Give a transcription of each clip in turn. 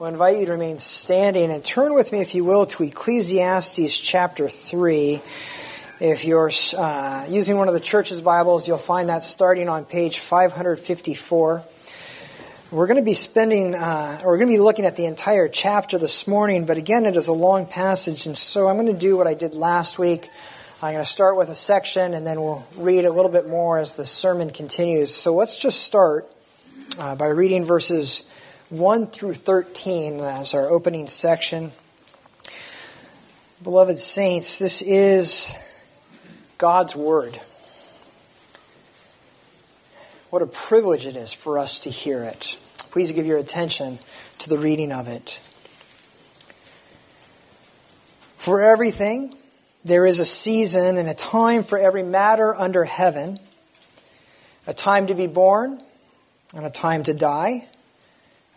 I'll invite you to remain standing and turn with me, if you will, to Ecclesiastes chapter 3. If you're uh, using one of the church's Bibles, you'll find that starting on page 554. We're going to be spending, uh, we're going to be looking at the entire chapter this morning, but again, it is a long passage, and so I'm going to do what I did last week. I'm going to start with a section, and then we'll read a little bit more as the sermon continues. So let's just start uh, by reading verses 1 through 13 as our opening section. Beloved saints, this is God's Word. What a privilege it is for us to hear it. Please give your attention to the reading of it. For everything, there is a season and a time for every matter under heaven a time to be born and a time to die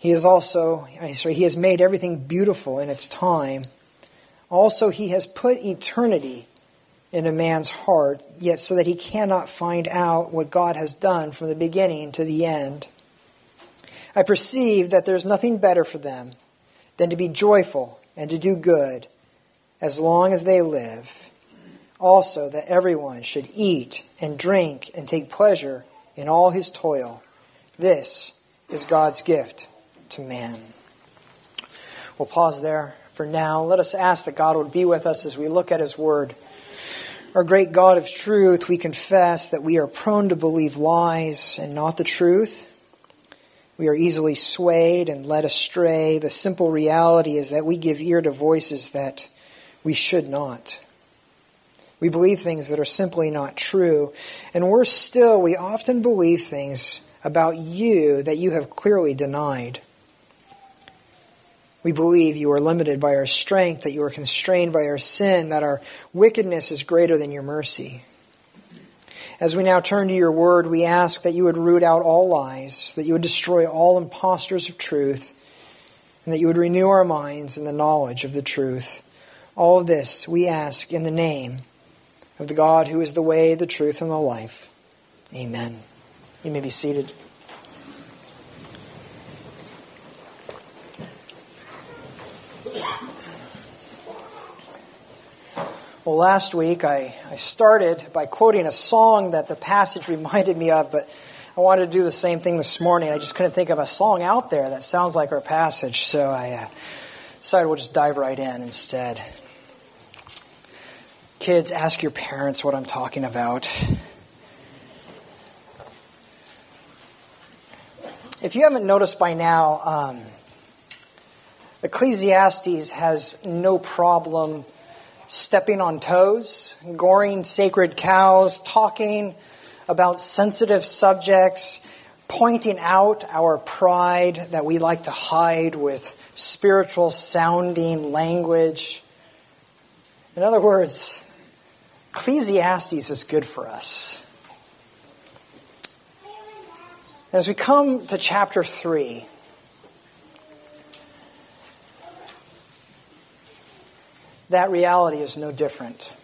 He is also, I sorry, he has made everything beautiful in its time. Also, he has put eternity in a man's heart, yet so that he cannot find out what God has done from the beginning to the end. I perceive that there's nothing better for them than to be joyful and to do good as long as they live. Also, that everyone should eat and drink and take pleasure in all his toil. This is God's gift to man. We'll pause there for now. Let us ask that God would be with us as we look at His Word. Our great God of truth, we confess that we are prone to believe lies and not the truth. We are easily swayed and led astray. The simple reality is that we give ear to voices that we should not. We believe things that are simply not true. And worse still, we often believe things about you that you have clearly denied. We believe you are limited by our strength, that you are constrained by our sin, that our wickedness is greater than your mercy. As we now turn to your word, we ask that you would root out all lies, that you would destroy all impostors of truth, and that you would renew our minds in the knowledge of the truth. All of this we ask in the name of the God who is the way, the truth, and the life. Amen. You may be seated. Well, last week I, I started by quoting a song that the passage reminded me of, but I wanted to do the same thing this morning. I just couldn't think of a song out there that sounds like our passage, so I uh, decided we'll just dive right in instead. Kids, ask your parents what I'm talking about. If you haven't noticed by now, um, Ecclesiastes has no problem stepping on toes, goring sacred cows, talking about sensitive subjects, pointing out our pride that we like to hide with spiritual sounding language. In other words, Ecclesiastes is good for us. As we come to chapter 3, that reality is no different.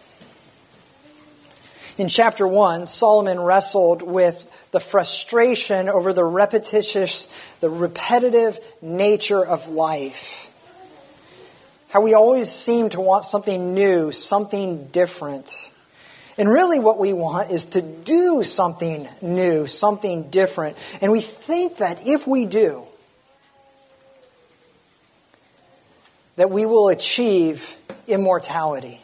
In chapter 1, Solomon wrestled with the frustration over the repetitious, the repetitive nature of life. How we always seem to want something new, something different. And really, what we want is to do something new, something different. And we think that if we do, that we will achieve immortality.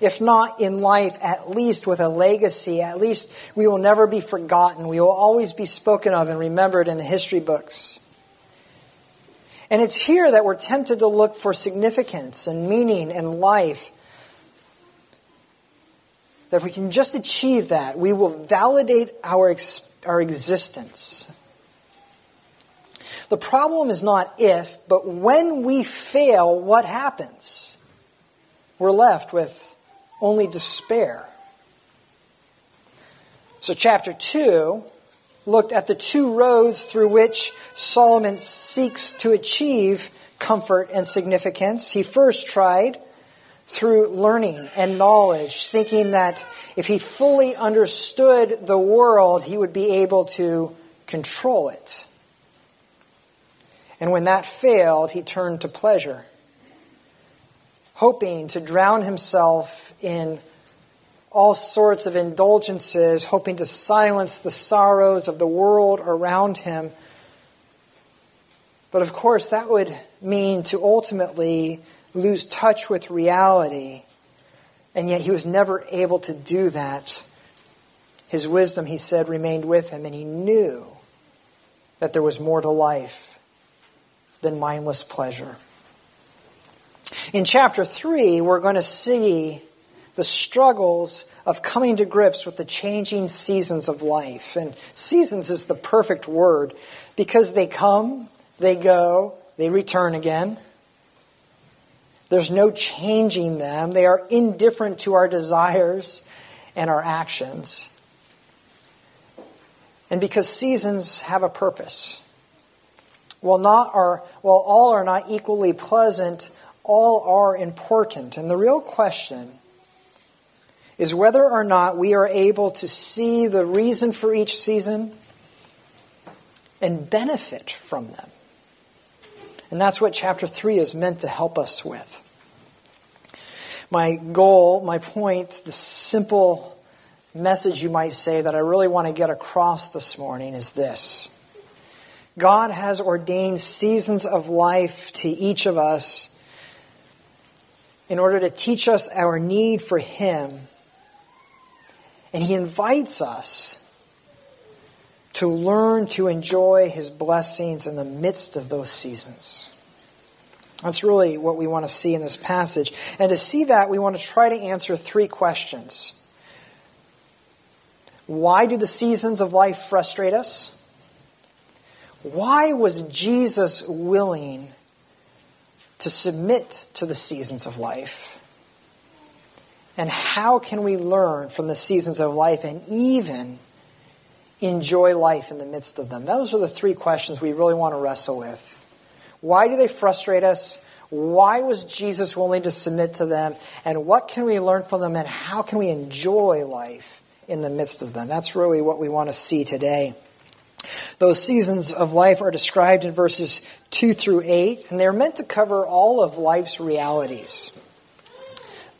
If not in life, at least with a legacy. At least we will never be forgotten. We will always be spoken of and remembered in the history books. And it's here that we're tempted to look for significance and meaning in life. That if we can just achieve that, we will validate our, ex- our existence. The problem is not if, but when we fail, what happens? We're left with only despair. So, chapter 2 looked at the two roads through which Solomon seeks to achieve comfort and significance. He first tried through learning and knowledge, thinking that if he fully understood the world, he would be able to control it. And when that failed, he turned to pleasure, hoping to drown himself in all sorts of indulgences, hoping to silence the sorrows of the world around him. But of course, that would mean to ultimately lose touch with reality. And yet, he was never able to do that. His wisdom, he said, remained with him, and he knew that there was more to life than mindless pleasure. In chapter 3, we're going to see the struggles of coming to grips with the changing seasons of life. And seasons is the perfect word because they come, they go, they return again. There's no changing them. They are indifferent to our desires and our actions. And because seasons have a purpose. While, not are, while all are not equally pleasant, all are important. And the real question is whether or not we are able to see the reason for each season and benefit from them. And that's what chapter 3 is meant to help us with. My goal, my point, the simple message you might say that I really want to get across this morning is this God has ordained seasons of life to each of us in order to teach us our need for Him and he invites us to learn to enjoy his blessings in the midst of those seasons. That's really what we want to see in this passage. And to see that, we want to try to answer three questions. Why do the seasons of life frustrate us? Why was Jesus willing to submit to the seasons of life? And how can we learn from the seasons of life and even enjoy life in the midst of them? Those are the three questions we really want to wrestle with. Why do they frustrate us? Why was Jesus willing to submit to them? And what can we learn from them? And how can we enjoy life in the midst of them? That's really what we want to see today. Those seasons of life are described in verses 2 through 8, and they're meant to cover all of life's realities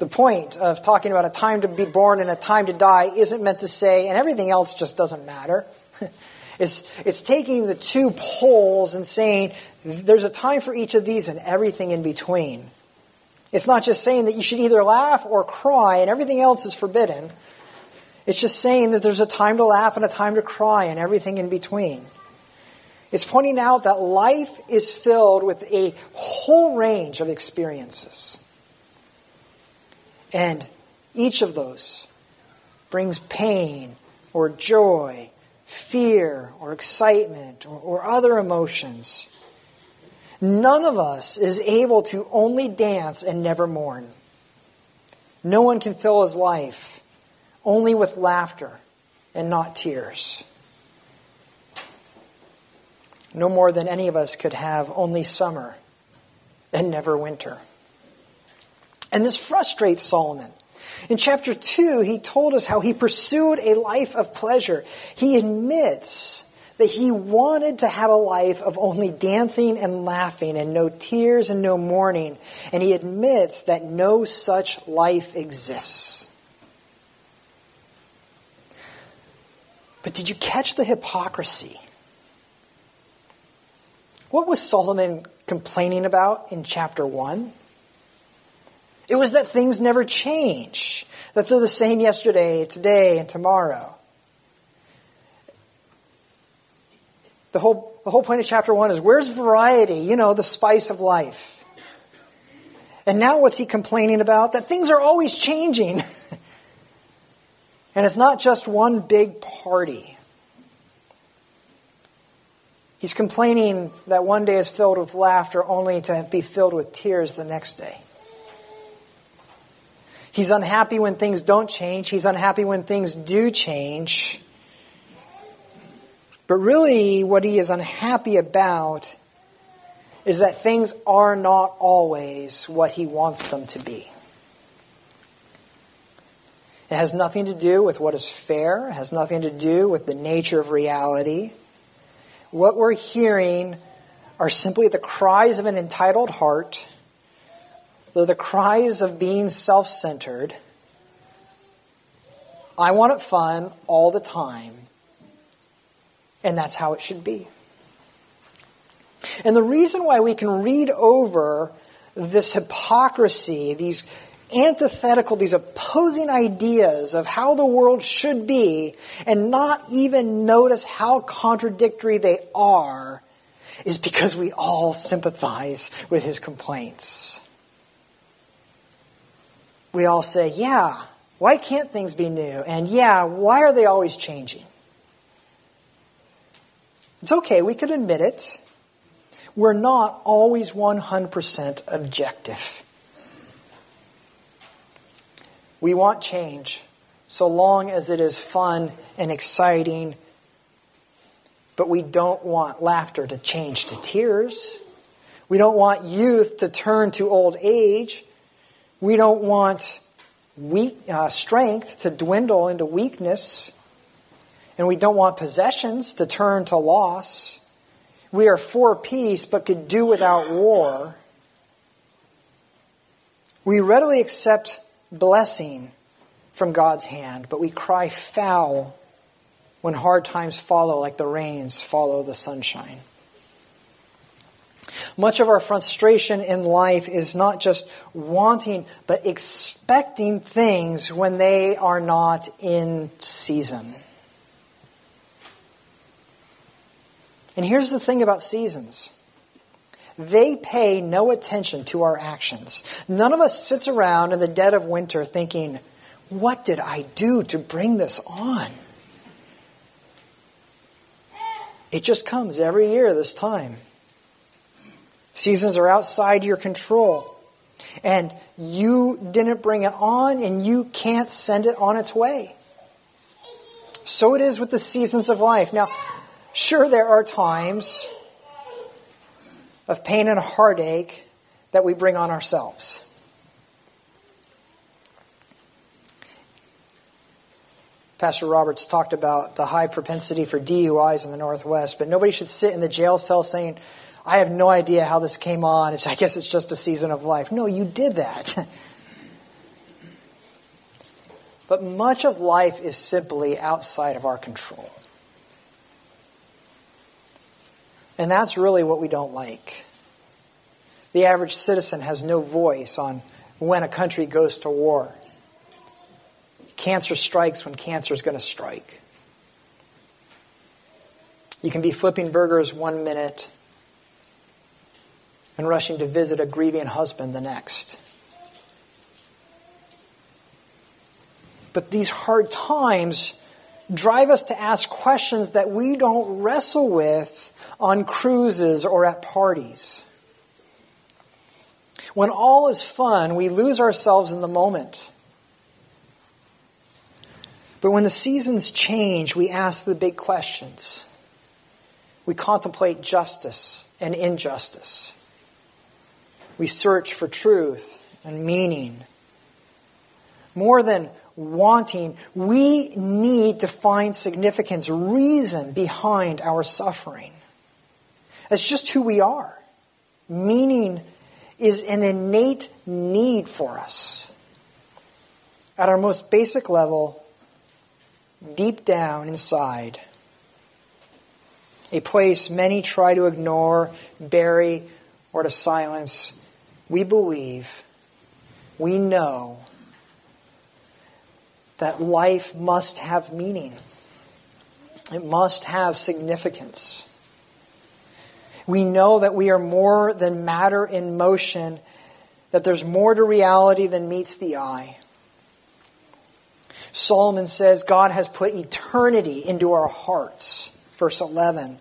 the point of talking about a time to be born and a time to die isn't meant to say, and everything else just doesn't matter. it's, it's taking the two poles and saying, there's a time for each of these and everything in between. It's not just saying that you should either laugh or cry and everything else is forbidden. It's just saying that there's a time to laugh and a time to cry and everything in between. It's pointing out that life is filled with a whole range of experiences. And each of those brings pain or joy, fear or excitement or, or, other emotions. None of us is able to only dance and never mourn. No one can fill his life only with laughter and not tears. No more than any of us could have only summer and never winter. And this frustrates Solomon. In chapter 2, he told us how he pursued a life of pleasure. He admits that he wanted to have a life of only dancing and laughing and no tears and no mourning. And he admits that no such life exists. But did you catch the hypocrisy? What was Solomon complaining about in chapter 1? It was that things never change, that they're the same yesterday, today, and tomorrow. The whole, the whole point of chapter 1 is where's variety? You know, the spice of life. And now what's he complaining about? That things are always changing. and it's not just one big party. He's complaining that one day is filled with laughter only to be filled with tears the next day. He's unhappy when things don't change. He's unhappy when things do change. But really, what he is unhappy about is that things are not always what he wants them to be. It has nothing to do with what is fair, it has nothing to do with the nature of reality. What we're hearing are simply the cries of an entitled heart Though the cries of being self centered, I want it fun all the time, and that's how it should be. And the reason why we can read over this hypocrisy, these antithetical, these opposing ideas of how the world should be, and not even notice how contradictory they are, is because we all sympathize with his complaints we all say, yeah, why can't things be new? And yeah, why are they always changing? It's okay, we can admit it. We're not always 100% objective. We want change so long as it is fun and exciting, but we don't want laughter to change to tears. We don't want youth to turn to old age. We don't want weak, uh, strength to dwindle into weakness, and we don't want possessions to turn to loss. We are for peace, but could do without war. We readily accept blessing from God's hand, but we cry foul when hard times follow, like the rains follow the sunshine. Much of our frustration in life is not just wanting, but expecting things when they are not in season. And here's the thing about seasons they pay no attention to our actions. None of us sits around in the dead of winter thinking, What did I do to bring this on? It just comes every year this time. Seasons are outside your control. And you didn't bring it on, and you can't send it on its way. So it is with the seasons of life. Now, sure, there are times of pain and heartache that we bring on ourselves. Pastor Roberts talked about the high propensity for DUIs in the Northwest, but nobody should sit in the jail cell saying, I have no idea how this came on. It's, I guess it's just a season of life. No, you did that. but much of life is simply outside of our control. And that's really what we don't like. The average citizen has no voice on when a country goes to war. Cancer strikes when cancer is going to strike. You can be flipping burgers one minute and rushing to visit a grieving husband the next. But these hard times drive us to ask questions that we don't wrestle with on cruises or at parties. When all is fun, we lose ourselves in the moment. But when the seasons change, we ask the big questions. We contemplate justice and injustice. We search for truth and meaning. More than wanting, we need to find significance, reason behind our suffering. That's just who we are. Meaning is an innate need for us. At our most basic level, deep down inside, a place many try to ignore, bury, or to silence we believe we know that life must have meaning. It must have significance. We know that we are more than matter in motion, that there's more to reality than meets the eye. Solomon says God has put eternity into our hearts. Verse 11.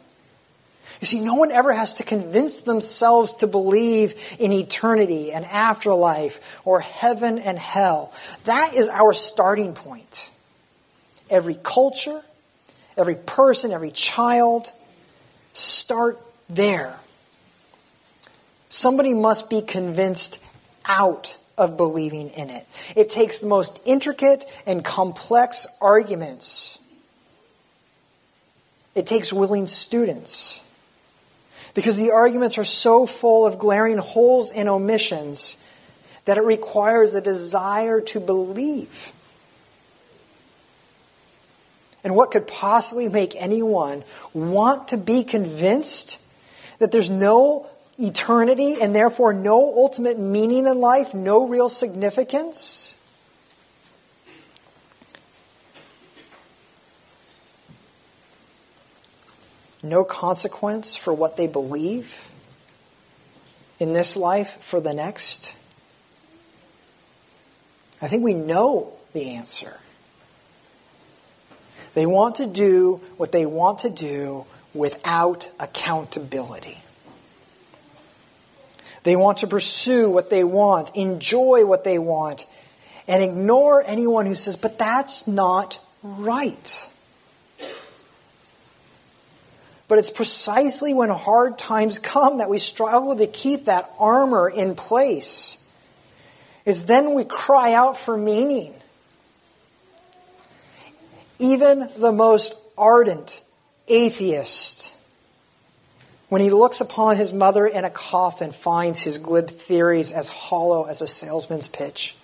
You see, no one ever has to convince themselves to believe in eternity and afterlife or heaven and hell. That is our starting point. Every culture, every person, every child, start there. Somebody must be convinced out of believing in it. It takes the most intricate and complex arguments. It takes willing students. Because the arguments are so full of glaring holes and omissions that it requires a desire to believe. And what could possibly make anyone want to be convinced that there's no eternity and therefore no ultimate meaning in life, no real significance? No consequence for what they believe in this life for the next? I think we know the answer. They want to do what they want to do without accountability. They want to pursue what they want, enjoy what they want, and ignore anyone who says, but that's not right. But it's precisely when hard times come that we struggle to keep that armor in place. It's then we cry out for meaning. Even the most ardent atheist, when he looks upon his mother in a coffin, finds his glib theories as hollow as a salesman's pitch.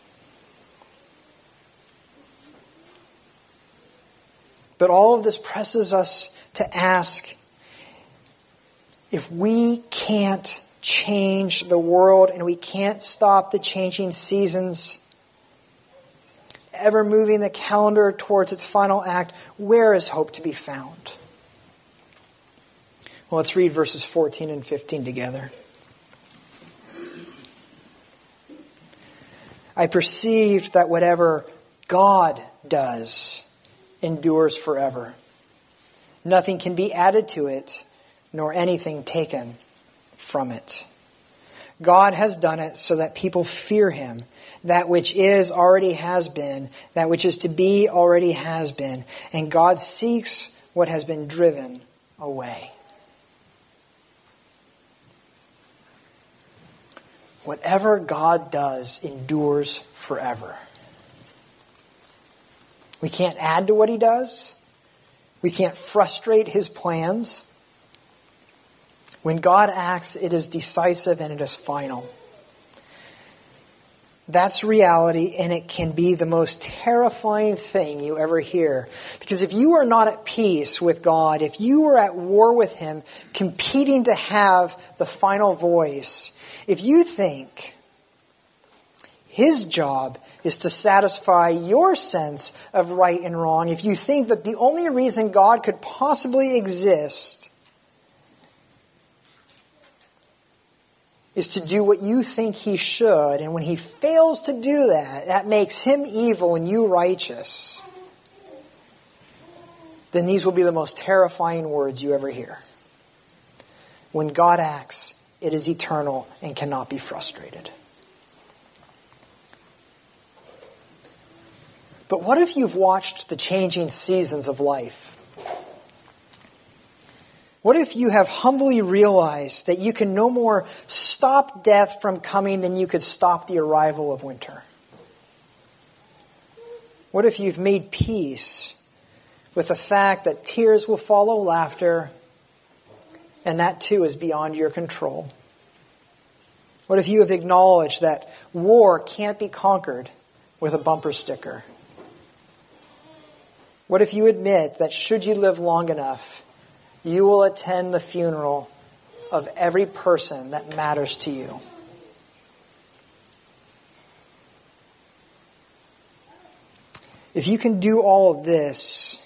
But all of this presses us to ask if we can't change the world and we can't stop the changing seasons, ever moving the calendar towards its final act, where is hope to be found? Well, let's read verses 14 and 15 together. I perceived that whatever God does endures forever. Nothing can be added to it, nor anything taken from it. God has done it so that people fear him that which is already has been, that which is to be already has been, and God seeks what has been driven away. Whatever God does endures forever. We can't add to what he does. We can't frustrate his plans. When God acts, it is decisive and it is final. That's reality, and it can be the most terrifying thing you ever hear. Because if you are not at peace with God, if you are at war with Him, competing to have the final voice, if you think His job is to satisfy your sense of right and wrong, if you think that the only reason God could possibly exist is to do what you think he should, and when he fails to do that, that makes him evil and you righteous, then these will be the most terrifying words you ever hear. When God acts, it is eternal and cannot be frustrated. But what if you've watched the changing seasons of life? What if you have humbly realized that you can no more stop death from coming than you could stop the arrival of winter? What if you've made peace with the fact that tears will follow laughter and that too is beyond your control? What if you have acknowledged that war can't be conquered with a bumper sticker? What if you admit that should you live long enough, you will attend the funeral of every person that matters to you. If you can do all of this,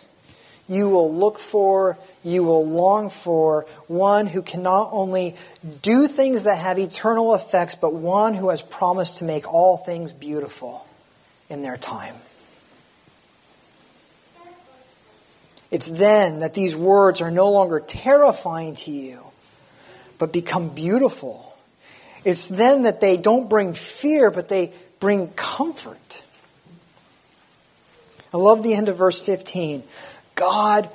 you will look for, you will long for one who can not only do things that have eternal effects, but one who has promised to make all things beautiful in their time. It's then that these words are no longer terrifying to you, but become beautiful. It's then that they don't bring fear, but they bring comfort. I love the end of verse 15. God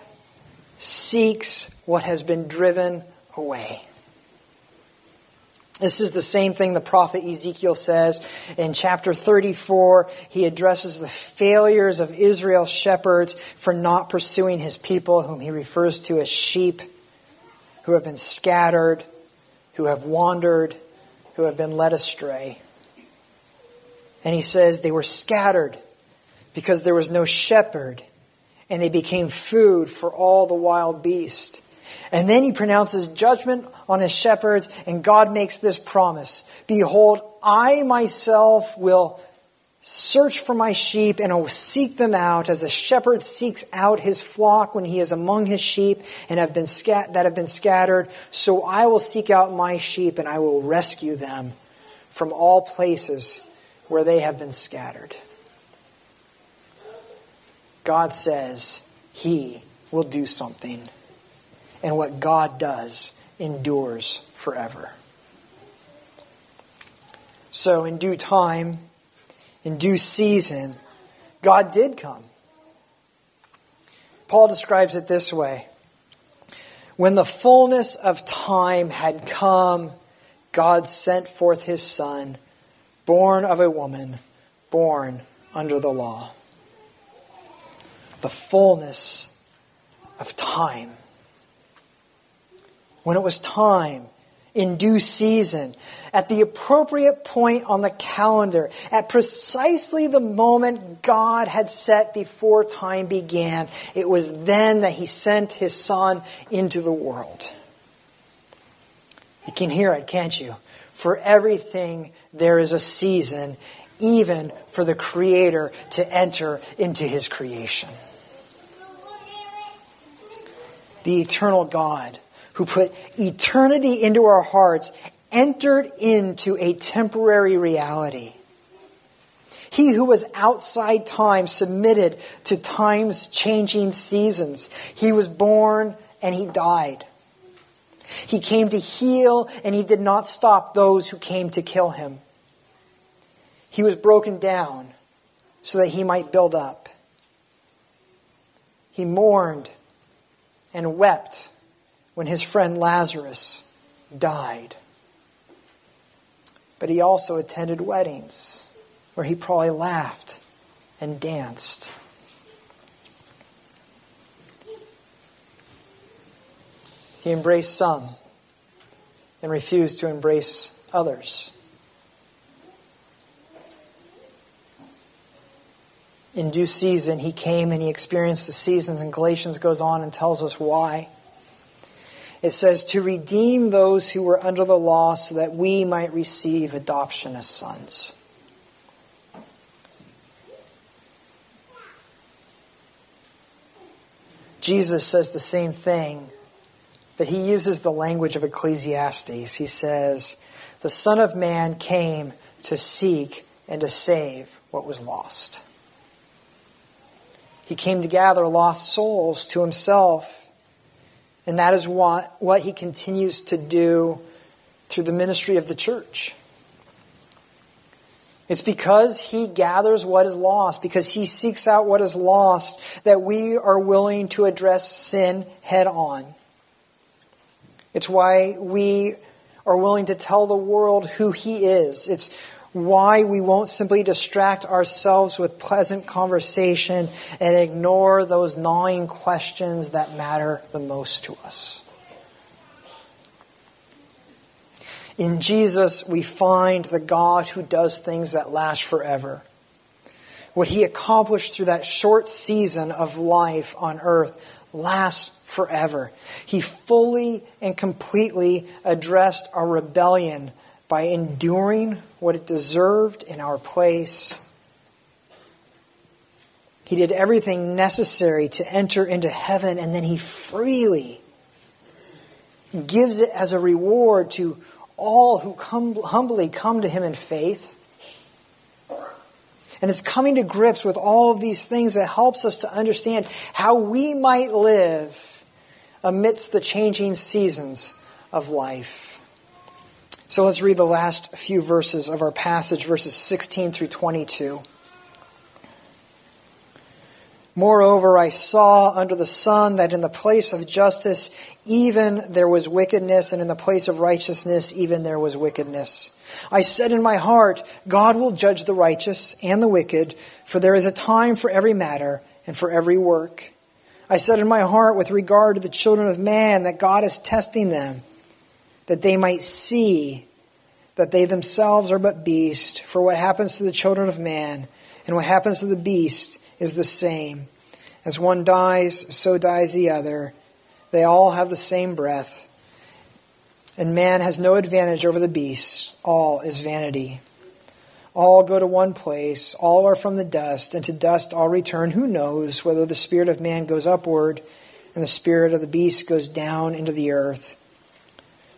seeks what has been driven away. This is the same thing the prophet Ezekiel says in chapter 34. He addresses the failures of Israel's shepherds for not pursuing his people, whom he refers to as sheep, who have been scattered, who have wandered, who have been led astray. And he says they were scattered because there was no shepherd, and they became food for all the wild beasts. And then he pronounces judgment on his shepherds, and God makes this promise Behold, I myself will search for my sheep and I will seek them out as a shepherd seeks out his flock when he is among his sheep and have been scat- that have been scattered. So I will seek out my sheep and I will rescue them from all places where they have been scattered. God says he will do something and what God does endures forever. So, in due time, in due season, God did come. Paul describes it this way When the fullness of time had come, God sent forth his Son, born of a woman, born under the law. The fullness of time when it was time, in due season, at the appropriate point on the calendar, at precisely the moment God had set before time began, it was then that He sent His Son into the world. You can hear it, can't you? For everything, there is a season, even for the Creator to enter into His creation. The eternal God who put eternity into our hearts, entered into a temporary reality. He who was outside time submitted to time's changing seasons. He was born and he died. He came to heal and he did not stop those who came to kill him. He was broken down so that he might build up. He mourned and wept when his friend Lazarus died. But he also attended weddings where he probably laughed and danced. He embraced some and refused to embrace others. In due season, he came and he experienced the seasons, and Galatians goes on and tells us why. It says, to redeem those who were under the law so that we might receive adoption as sons. Jesus says the same thing, but he uses the language of Ecclesiastes. He says, The Son of Man came to seek and to save what was lost. He came to gather lost souls to himself. And that is what, what he continues to do through the ministry of the church. It's because he gathers what is lost, because he seeks out what is lost, that we are willing to address sin head on. It's why we are willing to tell the world who he is. It's why we won't simply distract ourselves with pleasant conversation and ignore those gnawing questions that matter the most to us. In Jesus, we find the God who does things that last forever. What he accomplished through that short season of life on earth lasts forever. He fully and completely addressed our rebellion by enduring what it deserved in our place. He did everything necessary to enter into heaven, and then he freely gives it as a reward to all who come, humbly come to him in faith. And it's coming to grips with all of these things that helps us to understand how we might live amidst the changing seasons of life. So let's read the last few verses of our passage, verses 16 through 22. Moreover, I saw under the sun that in the place of justice even there was wickedness, and in the place of righteousness even there was wickedness. I said in my heart, God will judge the righteous and the wicked, for there is a time for every matter and for every work. I said in my heart with regard to the children of man that God is testing them, that they might see that they themselves are but beasts, for what happens to the children of man and what happens to the beast is the same. As one dies, so dies the other. They all have the same breath. And man has no advantage over the beasts. All is vanity. All go to one place. All are from the dust, and to dust all return. Who knows whether the spirit of man goes upward and the spirit of the beast goes down into the earth?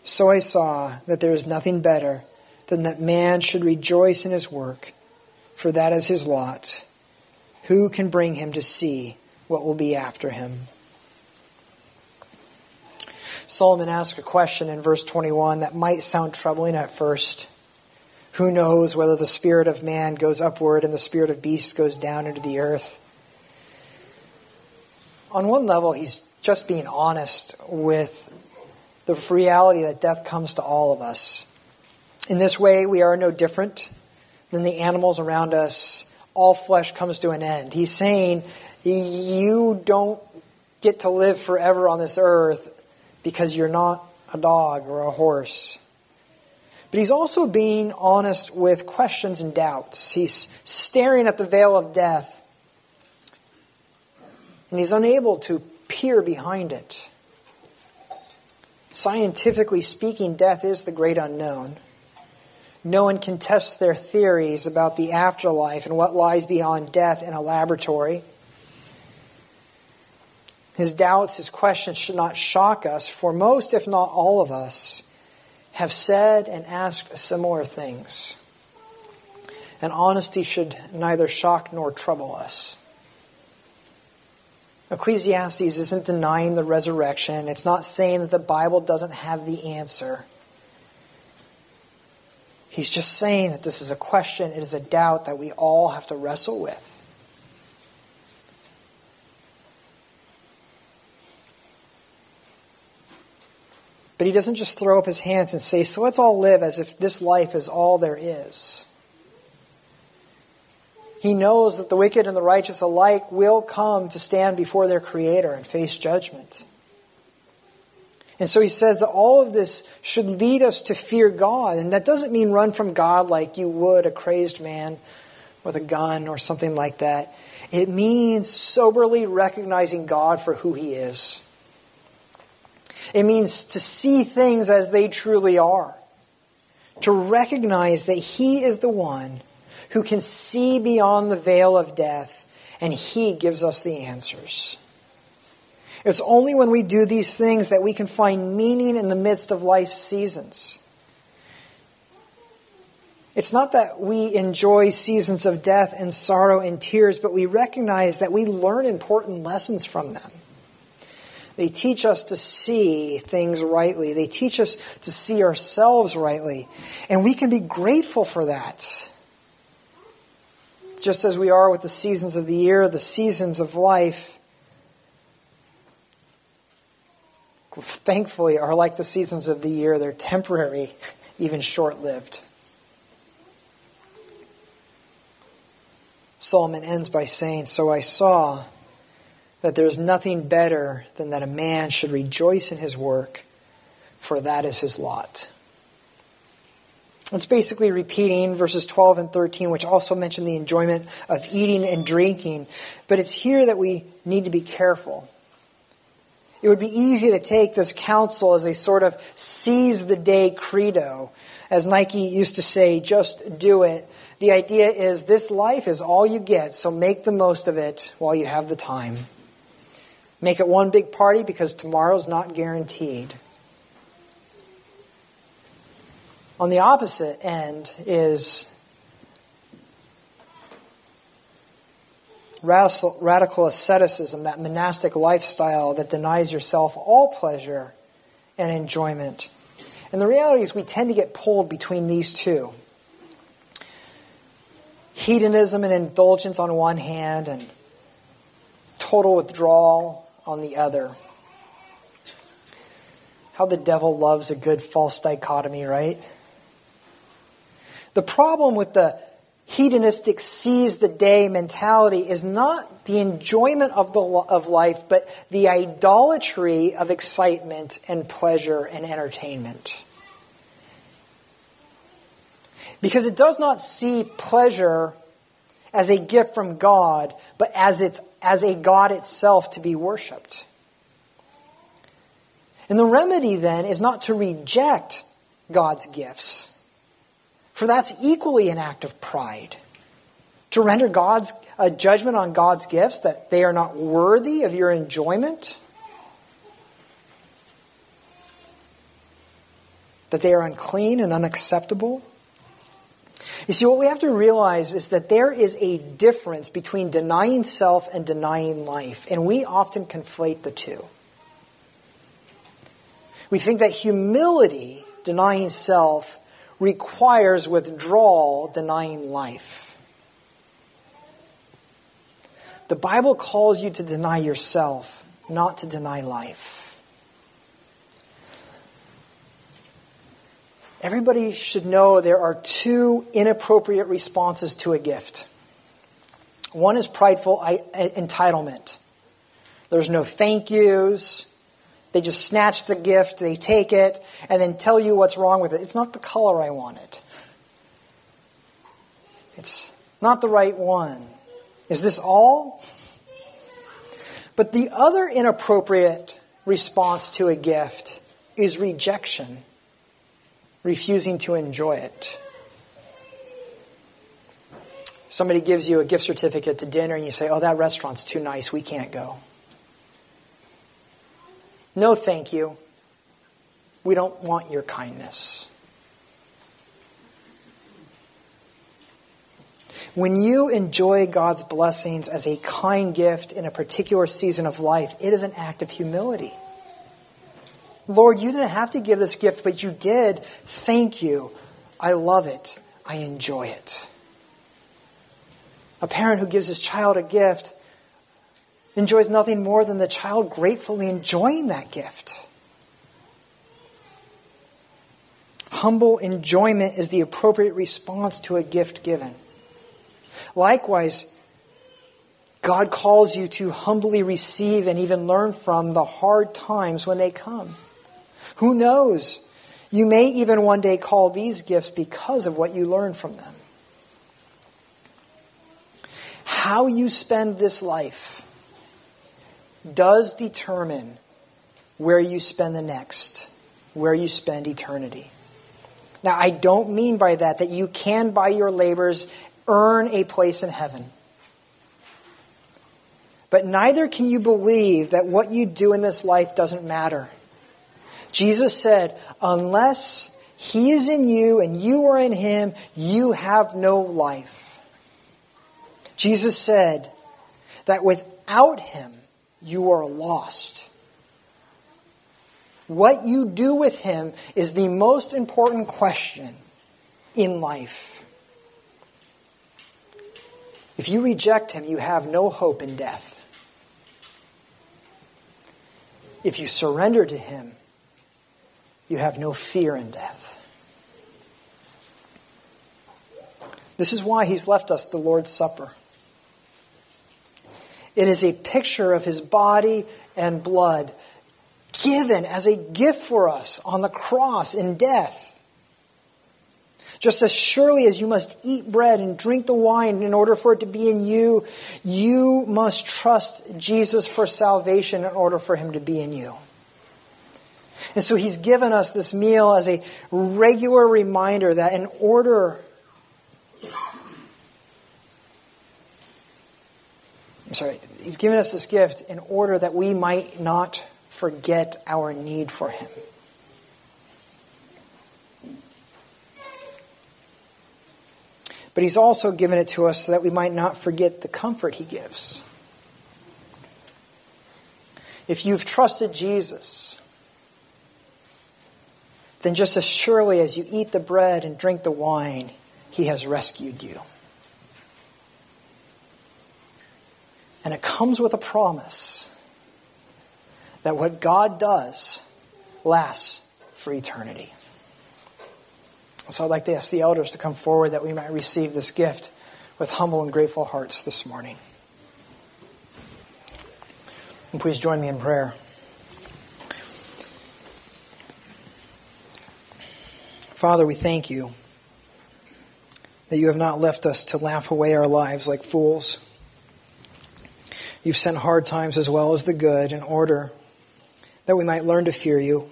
So I saw that there is nothing better than that man should rejoice in his work, for that is his lot. Who can bring him to see what will be after him? Solomon asks a question in verse 21 that might sound troubling at first. Who knows whether the spirit of man goes upward and the spirit of beast goes down into the earth? On one level, he's just being honest with the reality that death comes to all of us. In this way, we are no different than the animals around us all flesh comes to an end. He's saying you don't get to live forever on this earth because you're not a dog or a horse. But he's also being honest with questions and doubts. He's staring at the veil of death, and he's unable to peer behind it. Scientifically speaking, death is the great unknown. No one can test their theories about the afterlife and what lies beyond death in a laboratory. His doubts, his questions should not shock us, for most, if not all of us, have said and asked similar things. And honesty should neither shock nor trouble us. Ecclesiastes isn't denying the resurrection. It's not saying that the Bible doesn't have the answer. He's just saying that this is a question, it is a doubt that we all have to wrestle with. But he doesn't just throw up his hands and say, So let's all live as if this life is all there is. He knows that the wicked and the righteous alike will come to stand before their Creator and face judgment. And so he says that all of this should lead us to fear God. And that doesn't mean run from God like you would a crazed man with a gun or something like that. It means soberly recognizing God for who he is. It means to see things as they truly are. To recognize that he is the one who can see beyond the veil of death and he gives us the answers. It's only when we do these things that we can find meaning in the midst of life's seasons. It's not that we enjoy seasons of death and sorrow and tears, but we recognize that we learn important lessons from them. They teach us to see things rightly. They teach us to see ourselves rightly. And we can be grateful for that. Just as we are with the seasons of the year, the seasons of life, thankfully, are like the seasons of the year. They're temporary, even short lived. Solomon ends by saying, So I saw that there is nothing better than that a man should rejoice in his work, for that is his lot. It's basically repeating verses 12 and 13, which also mention the enjoyment of eating and drinking. But it's here that we need to be careful. It would be easy to take this counsel as a sort of seize the day credo. As Nike used to say, just do it. The idea is this life is all you get, so make the most of it while you have the time. Make it one big party because tomorrow's not guaranteed. On the opposite end is radical asceticism, that monastic lifestyle that denies yourself all pleasure and enjoyment. And the reality is, we tend to get pulled between these two hedonism and indulgence on one hand, and total withdrawal on the other. How the devil loves a good false dichotomy, right? The problem with the hedonistic seize the day mentality is not the enjoyment of, the, of life, but the idolatry of excitement and pleasure and entertainment. Because it does not see pleasure as a gift from God, but as, its, as a God itself to be worshiped. And the remedy then is not to reject God's gifts, for that's equally an act of pride. To render God's a judgment on God's gifts that they are not worthy of your enjoyment, that they are unclean and unacceptable. You see, what we have to realize is that there is a difference between denying self and denying life, and we often conflate the two. We think that humility, denying self, requires withdrawal, denying life. The Bible calls you to deny yourself, not to deny life. Everybody should know there are two inappropriate responses to a gift. One is prideful entitlement. There's no thank yous. They just snatch the gift, they take it, and then tell you what's wrong with it. It's not the color I wanted. It's not the right one. Is this all? But the other inappropriate response to a gift is rejection refusing to enjoy it. Somebody gives you a gift certificate to dinner and you say, Oh, that restaurant's too nice, we can't go. No, thank you. We don't want your kindness. When you enjoy God's blessings as a kind gift in a particular season of life, it is an act of humility. Lord, you didn't have to give this gift, but you did. Thank you. I love it. I enjoy it. A parent who gives his child a gift enjoys nothing more than the child gratefully enjoying that gift. Humble enjoyment is the appropriate response to a gift given. Likewise, God calls you to humbly receive and even learn from the hard times when they come. Who knows? You may even one day call these gifts because of what you learned from them. How you spend this life does determine where you spend the next, where you spend eternity. Now, I don't mean by that that you can, by your labors, earn a place in heaven. But neither can you believe that what you do in this life doesn't matter. Jesus said, Unless he is in you and you are in him, you have no life. Jesus said that without him, you are lost. What you do with him is the most important question in life. If you reject him, you have no hope in death. If you surrender to him, you have no fear in death. This is why he's left us the Lord's Supper. It is a picture of his body and blood given as a gift for us on the cross in death. Just as surely as you must eat bread and drink the wine in order for it to be in you, you must trust Jesus for salvation in order for him to be in you. And so he's given us this meal as a regular reminder that in order I'm sorry, he's given us this gift in order that we might not forget our need for him. But he's also given it to us so that we might not forget the comfort he gives. If you've trusted Jesus, then just as surely as you eat the bread and drink the wine, he has rescued you. And it comes with a promise that what God does lasts for eternity. So I'd like to ask the elders to come forward that we might receive this gift with humble and grateful hearts this morning. And please join me in prayer. Father, we thank you that you have not left us to laugh away our lives like fools. You've sent hard times as well as the good in order that we might learn to fear you.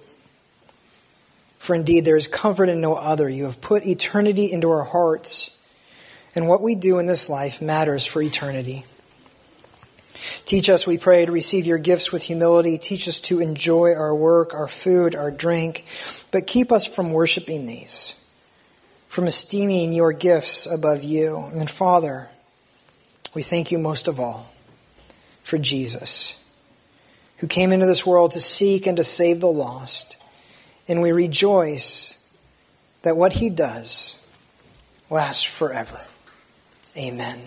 For indeed, there is comfort in no other. You have put eternity into our hearts, and what we do in this life matters for eternity. Teach us, we pray, to receive your gifts with humility. Teach us to enjoy our work, our food, our drink, but keep us from worshiping these, from esteeming your gifts above you. And Father, we thank you most of all for Jesus, who came into this world to seek and to save the lost. And we rejoice that what he does lasts forever. Amen.